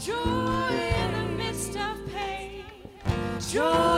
Joy in the midst of pain. Joy.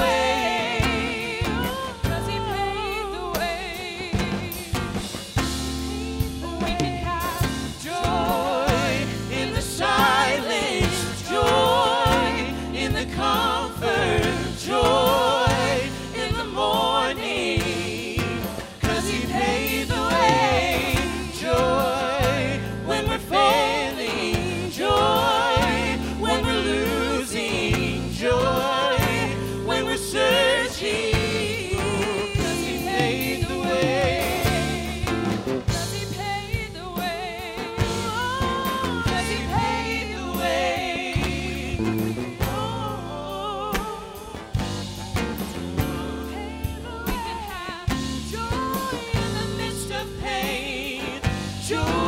show.